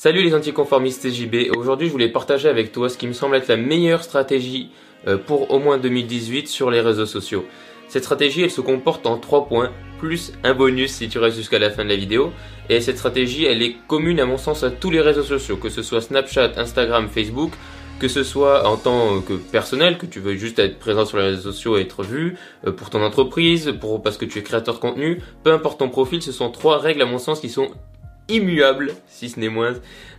Salut les anticonformistes TJB, aujourd'hui je voulais partager avec toi ce qui me semble être la meilleure stratégie euh, pour au moins 2018 sur les réseaux sociaux. Cette stratégie elle se comporte en trois points, plus un bonus si tu restes jusqu'à la fin de la vidéo. Et cette stratégie elle est commune à mon sens à tous les réseaux sociaux, que ce soit Snapchat, Instagram, Facebook, que ce soit en tant que personnel, que tu veux juste être présent sur les réseaux sociaux et être vu, euh, pour ton entreprise, pour parce que tu es créateur de contenu, peu importe ton profil, ce sont trois règles à mon sens qui sont immuable, si ce n'est moins,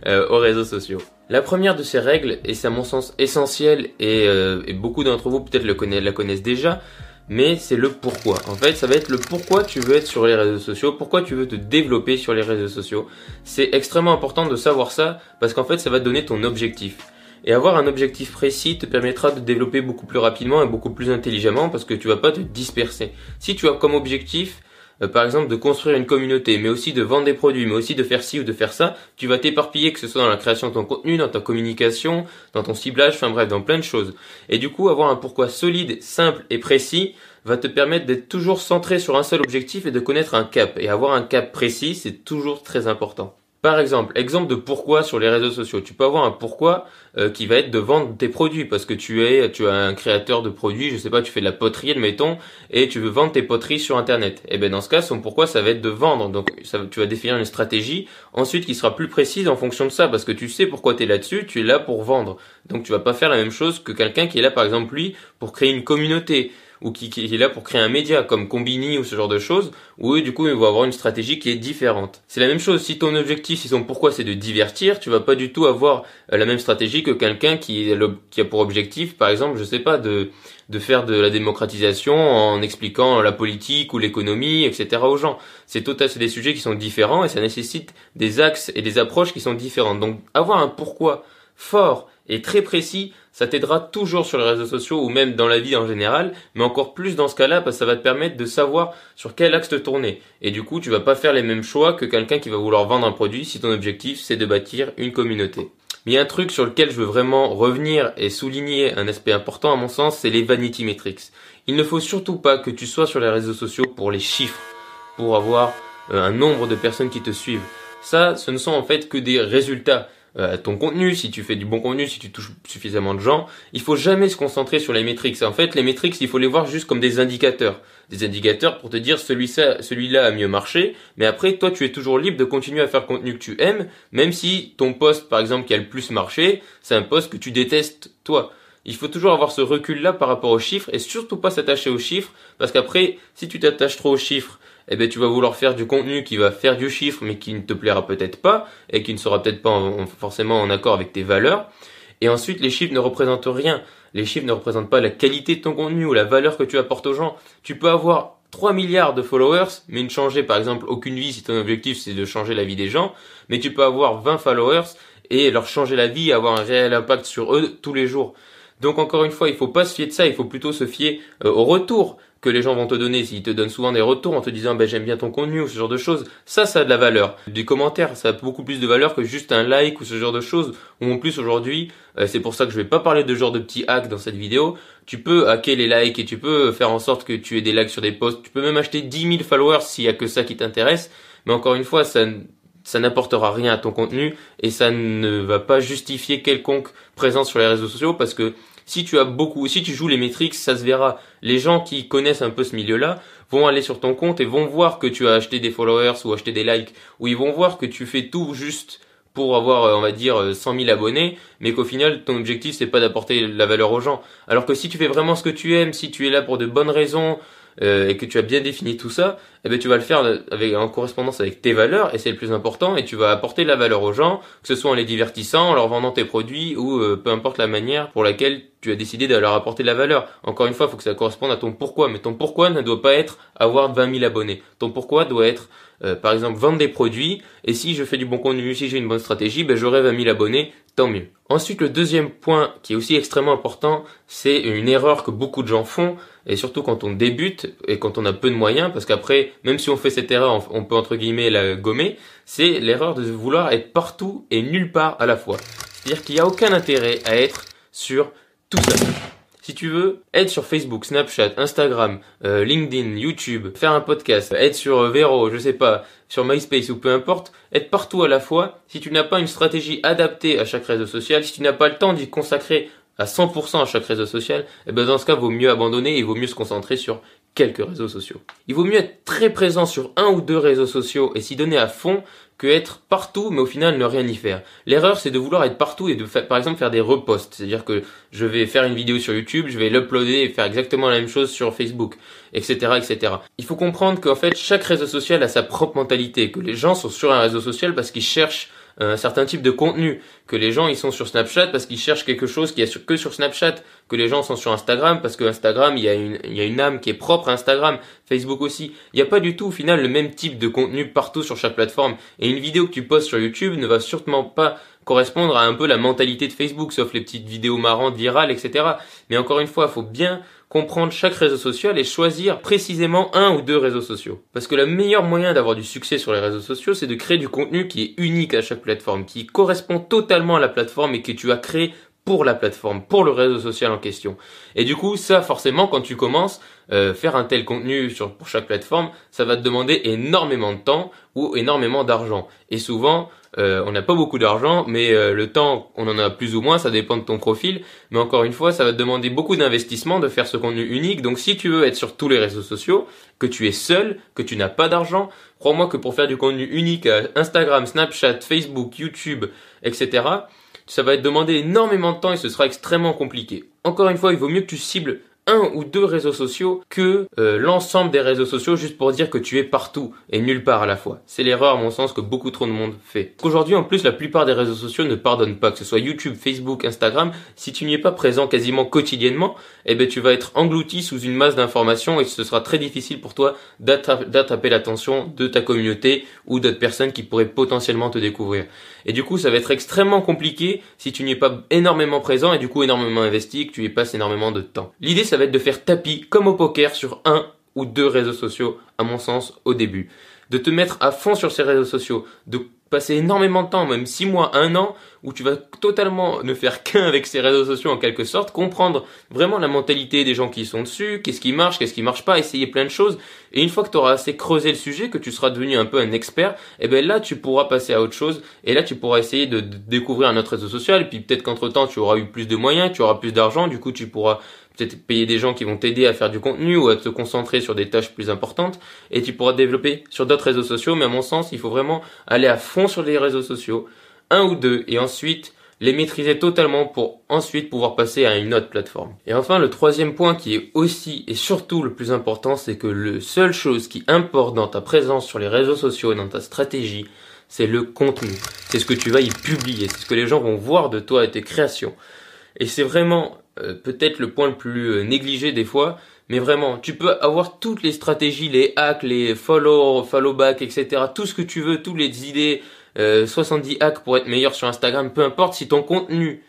euh, aux réseaux sociaux. La première de ces règles, et c'est à mon sens essentiel, et, euh, beaucoup d'entre vous peut-être la connaissent déjà, mais c'est le pourquoi. En fait, ça va être le pourquoi tu veux être sur les réseaux sociaux, pourquoi tu veux te développer sur les réseaux sociaux. C'est extrêmement important de savoir ça, parce qu'en fait, ça va te donner ton objectif. Et avoir un objectif précis te permettra de développer beaucoup plus rapidement et beaucoup plus intelligemment parce que tu vas pas te disperser. Si tu as comme objectif euh, par exemple de construire une communauté, mais aussi de vendre des produits, mais aussi de faire ci ou de faire ça, tu vas t'éparpiller, que ce soit dans la création de ton contenu, dans ta communication, dans ton ciblage, enfin bref, dans plein de choses. Et du coup, avoir un pourquoi solide, simple et précis va te permettre d'être toujours centré sur un seul objectif et de connaître un cap. Et avoir un cap précis, c'est toujours très important. Par exemple, exemple de pourquoi sur les réseaux sociaux. Tu peux avoir un pourquoi euh, qui va être de vendre tes produits parce que tu es, tu as un créateur de produits, je sais pas, tu fais de la poterie, admettons, et tu veux vendre tes poteries sur Internet. Et eh ben dans ce cas, son pourquoi ça va être de vendre. Donc tu vas définir une stratégie ensuite qui sera plus précise en fonction de ça parce que tu sais pourquoi tu es là-dessus, tu es là pour vendre. Donc tu vas pas faire la même chose que quelqu'un qui est là par exemple lui pour créer une communauté ou qui, qui, est là pour créer un média comme Combini ou ce genre de choses, où eux, du coup, ils vont avoir une stratégie qui est différente. C'est la même chose, si ton objectif, si son pourquoi c'est de divertir, tu vas pas du tout avoir euh, la même stratégie que quelqu'un qui, qui a pour objectif, par exemple, je sais pas, de, de faire de la démocratisation en expliquant la politique ou l'économie, etc. aux gens. C'est tout c'est des sujets qui sont différents et ça nécessite des axes et des approches qui sont différentes. Donc, avoir un pourquoi fort et très précis, ça t'aidera toujours sur les réseaux sociaux ou même dans la vie en général, mais encore plus dans ce cas-là parce que ça va te permettre de savoir sur quel axe te tourner. Et du coup, tu vas pas faire les mêmes choix que quelqu'un qui va vouloir vendre un produit si ton objectif c'est de bâtir une communauté. Mais un truc sur lequel je veux vraiment revenir et souligner un aspect important à mon sens, c'est les vanity metrics. Il ne faut surtout pas que tu sois sur les réseaux sociaux pour les chiffres, pour avoir euh, un nombre de personnes qui te suivent. Ça, ce ne sont en fait que des résultats. Euh, ton contenu, si tu fais du bon contenu, si tu touches suffisamment de gens, il faut jamais se concentrer sur les métriques. En fait, les métriques, il faut les voir juste comme des indicateurs. Des indicateurs pour te dire celui-là celui a mieux marché, mais après, toi, tu es toujours libre de continuer à faire contenu que tu aimes, même si ton poste, par exemple, qui a le plus marché, c'est un poste que tu détestes, toi. Il faut toujours avoir ce recul-là par rapport aux chiffres et surtout pas s'attacher aux chiffres parce qu'après, si tu t'attaches trop aux chiffres, eh ben tu vas vouloir faire du contenu qui va faire du chiffre mais qui ne te plaira peut-être pas et qui ne sera peut-être pas forcément en accord avec tes valeurs. Et ensuite, les chiffres ne représentent rien. Les chiffres ne représentent pas la qualité de ton contenu ou la valeur que tu apportes aux gens. Tu peux avoir 3 milliards de followers, mais ne changer par exemple aucune vie si ton objectif c'est de changer la vie des gens, mais tu peux avoir 20 followers et leur changer la vie, avoir un réel impact sur eux tous les jours. Donc encore une fois, il faut pas se fier de ça, il faut plutôt se fier euh, au retour que les gens vont te donner. S'ils te donnent souvent des retours en te disant ben j'aime bien ton contenu ou ce genre de choses, ça ça a de la valeur. Des commentaires, ça a beaucoup plus de valeur que juste un like ou ce genre de choses. Ou en plus aujourd'hui, euh, c'est pour ça que je vais pas parler de genre de petits hacks dans cette vidéo. Tu peux hacker les likes et tu peux faire en sorte que tu aies des likes sur des posts. Tu peux même acheter 10 000 followers s'il y a que ça qui t'intéresse. Mais encore une fois, ça ça n'apportera rien à ton contenu et ça ne va pas justifier quelconque présence sur les réseaux sociaux parce que si tu as beaucoup, si tu joues les métriques, ça se verra. Les gens qui connaissent un peu ce milieu-là vont aller sur ton compte et vont voir que tu as acheté des followers ou acheté des likes, ou ils vont voir que tu fais tout juste pour avoir, euh, on va dire, 100 euh, 000 abonnés, mais qu'au final, ton objectif, c'est pas d'apporter la valeur aux gens. Alors que si tu fais vraiment ce que tu aimes, si tu es là pour de bonnes raisons, euh, et que tu as bien défini tout ça, eh ben tu vas le faire avec en correspondance avec tes valeurs et c'est le plus important et tu vas apporter la valeur aux gens, que ce soit en les divertissant, en leur vendant tes produits ou euh, peu importe la manière pour laquelle tu as décidé de leur apporter de la valeur. Encore une fois, il faut que ça corresponde à ton pourquoi, mais ton pourquoi ne doit pas être avoir 20 000 abonnés. Ton pourquoi doit être euh, par exemple vendre des produits et si je fais du bon contenu, si j'ai une bonne stratégie, ben j'aurai 20 000 abonnés, tant mieux. Ensuite, le deuxième point qui est aussi extrêmement important, c'est une erreur que beaucoup de gens font, et surtout quand on débute et quand on a peu de moyens, parce qu'après, même si on fait cette erreur, on peut entre guillemets la gommer, c'est l'erreur de vouloir être partout et nulle part à la fois. C'est-à-dire qu'il n'y a aucun intérêt à être sur tout ça. Si tu veux être sur Facebook, Snapchat, Instagram, euh, LinkedIn, YouTube, faire un podcast, être sur euh, Vero, je sais pas, sur MySpace ou peu importe, être partout à la fois, si tu n'as pas une stratégie adaptée à chaque réseau social, si tu n'as pas le temps d'y consacrer à 100% à chaque réseau social, eh ben dans ce cas, vaut mieux abandonner et vaut mieux se concentrer sur quelques réseaux sociaux. Il vaut mieux être très présent sur un ou deux réseaux sociaux et s'y donner à fond que être partout mais au final ne rien y faire. L'erreur c'est de vouloir être partout et de faire, par exemple faire des reposts, c'est-à-dire que je vais faire une vidéo sur YouTube, je vais l'uploader et faire exactement la même chose sur Facebook, etc., etc. Il faut comprendre qu'en fait chaque réseau social a sa propre mentalité, que les gens sont sur un réseau social parce qu'ils cherchent un certain type de contenu, que les gens ils sont sur Snapchat parce qu'ils cherchent quelque chose qui est que sur Snapchat, que les gens sont sur Instagram parce que Instagram il y a une il y a une âme qui est propre à Instagram, Facebook aussi. Il n'y a pas du tout au final le même type de contenu partout sur chaque plateforme et une vidéo que tu postes sur YouTube ne va sûrement pas correspondre à un peu la mentalité de Facebook, sauf les petites vidéos marrantes, virales, etc. Mais encore une fois, faut bien comprendre chaque réseau social et choisir précisément un ou deux réseaux sociaux. Parce que le meilleur moyen d'avoir du succès sur les réseaux sociaux, c'est de créer du contenu qui est unique à chaque plateforme, qui correspond totalement à la plateforme et que tu as créé pour la plateforme, pour le réseau social en question. Et du coup, ça forcément, quand tu commences, euh, faire un tel contenu sur, pour chaque plateforme, ça va te demander énormément de temps ou énormément d'argent. Et souvent, euh, on n'a pas beaucoup d'argent, mais euh, le temps, on en a plus ou moins, ça dépend de ton profil. Mais encore une fois, ça va te demander beaucoup d'investissement de faire ce contenu unique. Donc si tu veux être sur tous les réseaux sociaux, que tu es seul, que tu n'as pas d'argent, crois-moi que pour faire du contenu unique à Instagram, Snapchat, Facebook, YouTube, etc., ça va te demander énormément de temps et ce sera extrêmement compliqué. Encore une fois, il vaut mieux que tu cibles un ou deux réseaux sociaux que euh, l'ensemble des réseaux sociaux juste pour dire que tu es partout et nulle part à la fois. C'est l'erreur à mon sens que beaucoup trop de monde fait. Aujourd'hui en plus la plupart des réseaux sociaux ne pardonnent pas, que ce soit YouTube, Facebook, Instagram, si tu n'y es pas présent quasiment quotidiennement, eh ben tu vas être englouti sous une masse d'informations et ce sera très difficile pour toi d'attraper l'attention de ta communauté ou d'autres personnes qui pourraient potentiellement te découvrir. Et du coup ça va être extrêmement compliqué si tu n'y es pas énormément présent et du coup énormément investi, que tu y passes énormément de temps. L'idée ça va être de faire tapis comme au poker sur un ou deux réseaux sociaux, à mon sens, au début. De te mettre à fond sur ces réseaux sociaux, de passer énormément de temps, même six mois, un an, où tu vas totalement ne faire qu'un avec ces réseaux sociaux en quelque sorte, comprendre vraiment la mentalité des gens qui sont dessus, qu'est-ce qui marche, qu'est-ce qui marche pas, essayer plein de choses. Et une fois que tu auras assez creusé le sujet, que tu seras devenu un peu un expert, et eh ben là tu pourras passer à autre chose. Et là tu pourras essayer de, découvrir un autre réseau social. Et puis peut-être qu'entre temps tu auras eu plus de moyens, tu auras plus d'argent, du coup tu pourras peut-être payer des gens qui vont t'aider à faire du contenu ou à te concentrer sur des tâches plus importantes et tu pourras développer sur d'autres réseaux sociaux mais à mon sens il faut vraiment aller à fond sur les réseaux sociaux un ou deux et ensuite les maîtriser totalement pour ensuite pouvoir passer à une autre plateforme. Et enfin, le troisième point qui est aussi et surtout le plus important, c'est que le seule chose qui importe dans ta présence sur les réseaux sociaux et dans ta stratégie, c'est le contenu. C'est ce que tu vas y publier, c'est ce que les gens vont voir de toi et tes créations. Et c'est vraiment peut-être le point le plus euh, négligé des fois, mais vraiment, tu peux avoir toutes les stratégies, les hacks, les follow, follow back, etc. Tout ce que tu veux, toutes les idées, 70 euh, hacks pour être meilleur sur Instagram, peu importe si ton contenu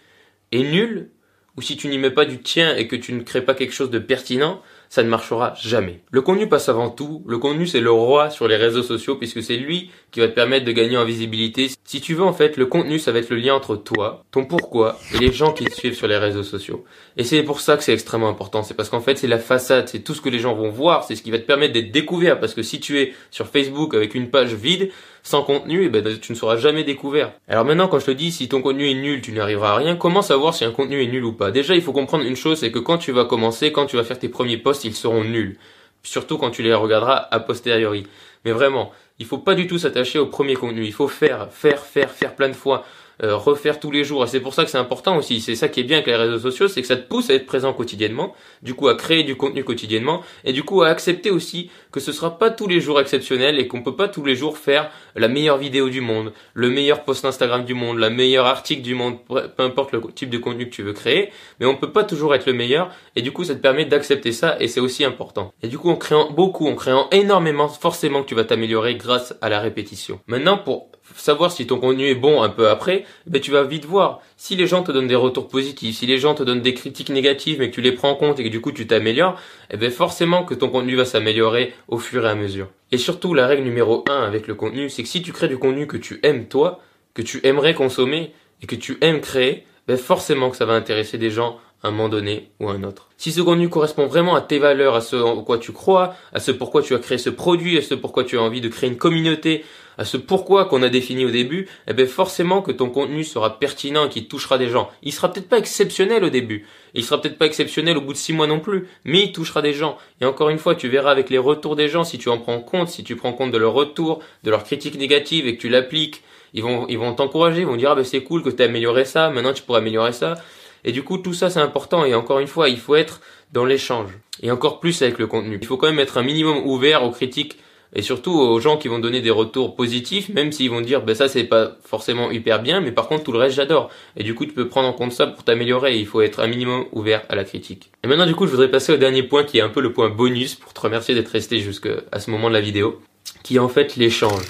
est nul, ou si tu n'y mets pas du tien et que tu ne crées pas quelque chose de pertinent, ça ne marchera jamais. Le contenu passe avant tout. Le contenu, c'est le roi sur les réseaux sociaux puisque c'est lui qui va te permettre de gagner en visibilité. Si tu veux, en fait, le contenu, ça va être le lien entre toi, ton pourquoi et les gens qui te suivent sur les réseaux sociaux. Et c'est pour ça que c'est extrêmement important. C'est parce qu'en fait, c'est la façade, c'est tout ce que les gens vont voir, c'est ce qui va te permettre d'être découvert parce que si tu es sur Facebook avec une page vide, sans contenu, eh ben, tu ne seras jamais découvert. Alors maintenant, quand je te dis si ton contenu est nul, tu n'arriveras à rien, comment savoir si un contenu est nul ou pas? Déjà, il faut comprendre une chose, c'est que quand tu vas commencer, quand tu vas faire tes premiers posts, ils seront nuls. Surtout quand tu les regarderas a posteriori. Mais vraiment, il faut pas du tout s'attacher au premier contenu. Il faut faire, faire, faire, faire plein de fois. Euh, refaire tous les jours. Et c'est pour ça que c'est important aussi. C'est ça qui est bien avec les réseaux sociaux, c'est que ça te pousse à être présent quotidiennement, du coup à créer du contenu quotidiennement, et du coup à accepter aussi que ce sera pas tous les jours exceptionnel et qu'on peut pas tous les jours faire la meilleure vidéo du monde, le meilleur post Instagram du monde, la meilleure article du monde, peu importe le type de contenu que tu veux créer, mais on peut pas toujours être le meilleur, et du coup ça te permet d'accepter ça, et c'est aussi important. Et du coup en créant beaucoup, en créant énormément, forcément que tu vas t'améliorer grâce à la répétition. Maintenant pour savoir si ton contenu est bon un peu après, ben tu vas vite voir. Si les gens te donnent des retours positifs, si les gens te donnent des critiques négatives mais que tu les prends en compte et que du coup tu t'améliores, eh ben forcément que ton contenu va s'améliorer au fur et à mesure. Et surtout la règle numéro 1 avec le contenu, c'est que si tu crées du contenu que tu aimes toi, que tu aimerais consommer et que tu aimes créer, ben forcément que ça va intéresser des gens à un moment donné ou à un autre. Si ce contenu correspond vraiment à tes valeurs, à ce en quoi tu crois, à ce pourquoi tu as créé ce produit, à ce pourquoi tu as envie de créer une communauté, à ce pourquoi qu'on a défini au début, eh bien forcément que ton contenu sera pertinent et qu'il touchera des gens. Il sera peut-être pas exceptionnel au début, il sera peut-être pas exceptionnel au bout de six mois non plus, mais il touchera des gens. Et encore une fois, tu verras avec les retours des gens, si tu en prends compte, si tu prends compte de leur retour, de leurs critiques négatives et que tu l'appliques, ils vont, ils vont t'encourager, ils vont dire, ah ben c'est cool que tu as amélioré ça, maintenant tu pourras améliorer ça. Et du coup, tout ça, c'est important. Et encore une fois, il faut être dans l'échange. Et encore plus avec le contenu. Il faut quand même être un minimum ouvert aux critiques et surtout aux gens qui vont donner des retours positifs, même s'ils vont dire, ben ça c'est pas forcément hyper bien, mais par contre tout le reste j'adore. Et du coup tu peux prendre en compte ça pour t'améliorer. Il faut être un minimum ouvert à la critique. Et maintenant du coup je voudrais passer au dernier point qui est un peu le point bonus pour te remercier d'être resté jusqu'à ce moment de la vidéo, qui est en fait l'échange.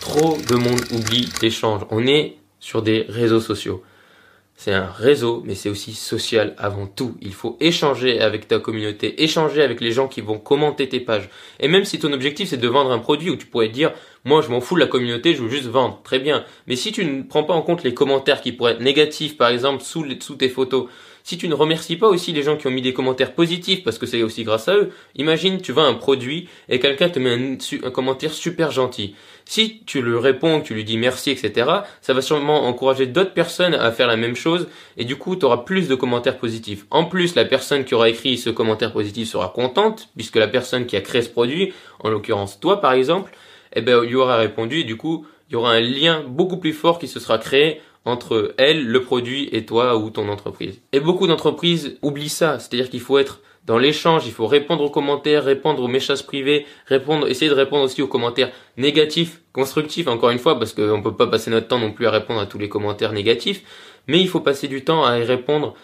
Trop de monde oublie l'échange. On est sur des réseaux sociaux. C'est un réseau, mais c'est aussi social avant tout. Il faut échanger avec ta communauté, échanger avec les gens qui vont commenter tes pages. Et même si ton objectif c'est de vendre un produit où tu pourrais dire, moi je m'en fous de la communauté, je veux juste vendre. Très bien. Mais si tu ne prends pas en compte les commentaires qui pourraient être négatifs, par exemple, sous, sous tes photos, si tu ne remercies pas aussi les gens qui ont mis des commentaires positifs, parce que c'est aussi grâce à eux, imagine tu vends un produit et quelqu'un te met un, commentaire super gentil. Si tu le réponds, tu lui dis merci, etc., ça va sûrement encourager d'autres personnes à faire la même chose et du coup tu auras plus de commentaires positifs. En plus, la personne qui aura écrit ce commentaire positif sera contente puisque la personne qui a créé ce produit, en l'occurrence toi par exemple, eh ben, il aura répondu et du coup il y aura un lien beaucoup plus fort qui se sera créé entre elle, le produit et toi ou ton entreprise. Et beaucoup d'entreprises oublient ça, c'est-à-dire qu'il faut être dans l'échange, il faut répondre aux commentaires, répondre aux messages privés, répondre, essayer de répondre aussi aux commentaires négatifs, constructifs, encore une fois, parce qu'on ne peut pas passer notre temps non plus à répondre à tous les commentaires négatifs, mais il faut passer du temps à y répondre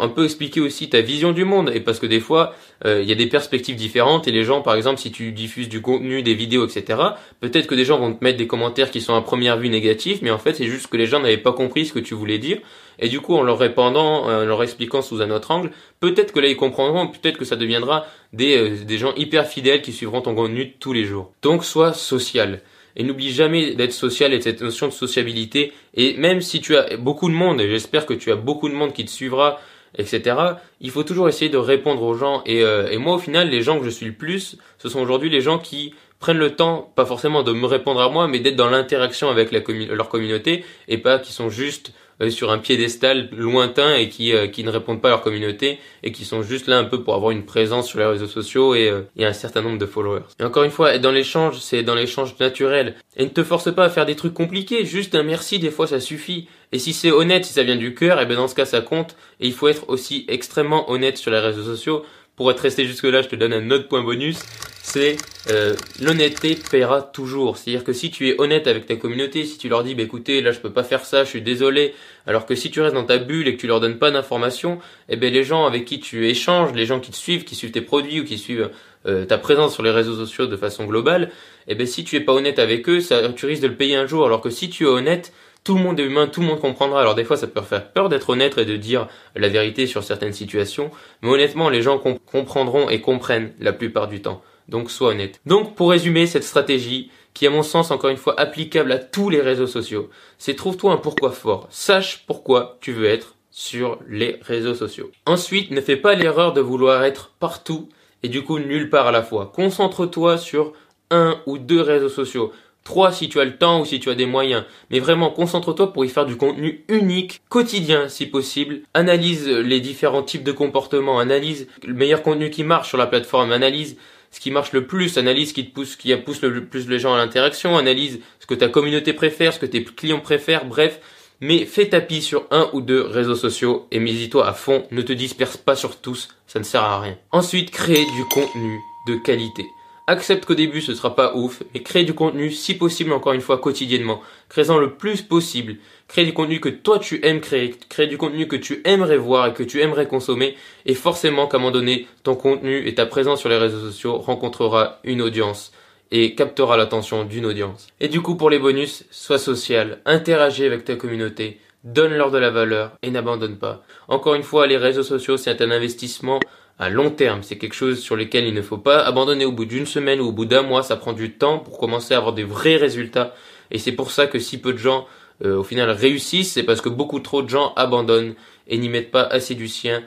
un peu expliquer aussi ta vision du monde. Et parce que des fois euh, il y a des perspectives différentes. Et les gens par exemple si tu diffuses du contenu des vidéos etc peut-être que des gens vont te mettre des commentaires qui sont à première vue négatifs. Mais en fait c'est juste que les gens n'avaient pas compris ce que tu voulais dire. Et du coup en leur répondant euh, en leur expliquant sous un autre angle peut-être que là ils comprendront. Peut-être que ça deviendra des, euh, des gens hyper fidèles qui suivront ton contenu tous les jours. Donc sois social. Et n'oublie jamais d'être social et de cette notion de sociabilité. Et même si tu as beaucoup de monde, et j'espère que tu as beaucoup de monde qui te suivra, etc., il faut toujours essayer de répondre aux gens. Et, euh, et moi, au final, les gens que je suis le plus, ce sont aujourd'hui les gens qui prennent le temps, pas forcément de me répondre à moi, mais d'être dans l'interaction avec leur communauté, et pas qui sont juste euh, sur un piédestal lointain et qui, euh, qui ne répondent pas à leur communauté et qui sont juste là un peu pour avoir une présence sur les réseaux sociaux et, euh, et un certain nombre de followers. Et encore une fois, dans l'échange, c'est dans l'échange naturel. Et ne te force pas à faire des trucs compliqués, juste un merci, des fois ça suffit. Et si c'est honnête, si ça vient du cœur, et ben dans ce cas ça compte. Et il faut être aussi extrêmement honnête sur les réseaux sociaux. Pour être resté jusque là, je te donne un autre point bonus c'est euh, l'honnêteté paiera toujours. C'est-à-dire que si tu es honnête avec ta communauté, si tu leur dis, bah, écoutez, là je peux pas faire ça, je suis désolé, alors que si tu restes dans ta bulle et que tu leur donnes pas d'informations, eh ben les gens avec qui tu échanges, les gens qui te suivent, qui suivent tes produits ou qui suivent euh, ta présence sur les réseaux sociaux de façon globale, eh ben si tu es pas honnête avec eux, ça, tu risques de le payer un jour. Alors que si tu es honnête, tout le monde est humain, tout le monde comprendra. Alors des fois, ça peut faire peur d'être honnête et de dire la vérité sur certaines situations, mais honnêtement, les gens comprendront et comprennent la plupart du temps. Donc sois honnête. Donc pour résumer cette stratégie, qui à mon sens encore une fois applicable à tous les réseaux sociaux, c'est trouve-toi un pourquoi fort. Sache pourquoi tu veux être sur les réseaux sociaux. Ensuite, ne fais pas l'erreur de vouloir être partout et du coup nulle part à la fois. Concentre-toi sur un ou deux réseaux sociaux. Trois si tu as le temps ou si tu as des moyens. Mais vraiment, concentre-toi pour y faire du contenu unique, quotidien si possible. Analyse les différents types de comportements, analyse le meilleur contenu qui marche sur la plateforme, analyse ce qui marche le plus, analyse ce qui pousse, qui pousse le plus les gens à l'interaction, analyse ce que ta communauté préfère, ce que tes clients préfèrent, bref. Mais fais tapis sur un ou deux réseaux sociaux et mise-toi à fond, ne te disperse pas sur tous, ça ne sert à rien. Ensuite, crée du contenu de qualité. Accepte qu'au début ce sera pas ouf, mais crée du contenu si possible encore une fois quotidiennement. Crée-en le plus possible. Crée du contenu que toi tu aimes créer, crée du contenu que tu aimerais voir et que tu aimerais consommer. Et forcément qu'à un moment donné, ton contenu et ta présence sur les réseaux sociaux rencontrera une audience et captera l'attention d'une audience. Et du coup pour les bonus, sois social, interagis avec ta communauté, donne-leur de la valeur et n'abandonne pas. Encore une fois, les réseaux sociaux c'est un investissement à long terme. C'est quelque chose sur lequel il ne faut pas abandonner au bout d'une semaine ou au bout d'un mois. Ça prend du temps pour commencer à avoir des vrais résultats. Et c'est pour ça que si peu de gens euh, au final réussissent, c'est parce que beaucoup trop de gens abandonnent et n'y mettent pas assez du sien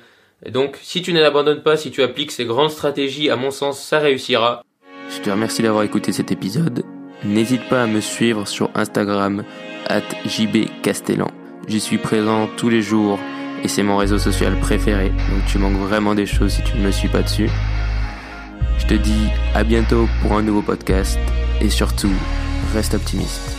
Et donc, si tu n'abandonnes pas, si tu appliques ces grandes stratégies, à mon sens, ça réussira. Je te remercie d'avoir écouté cet épisode. N'hésite pas à me suivre sur Instagram, at jbcastellan. J'y suis présent tous les jours et c'est mon réseau social préféré, donc tu manques vraiment des choses si tu ne me suis pas dessus. Je te dis à bientôt pour un nouveau podcast et surtout, reste optimiste.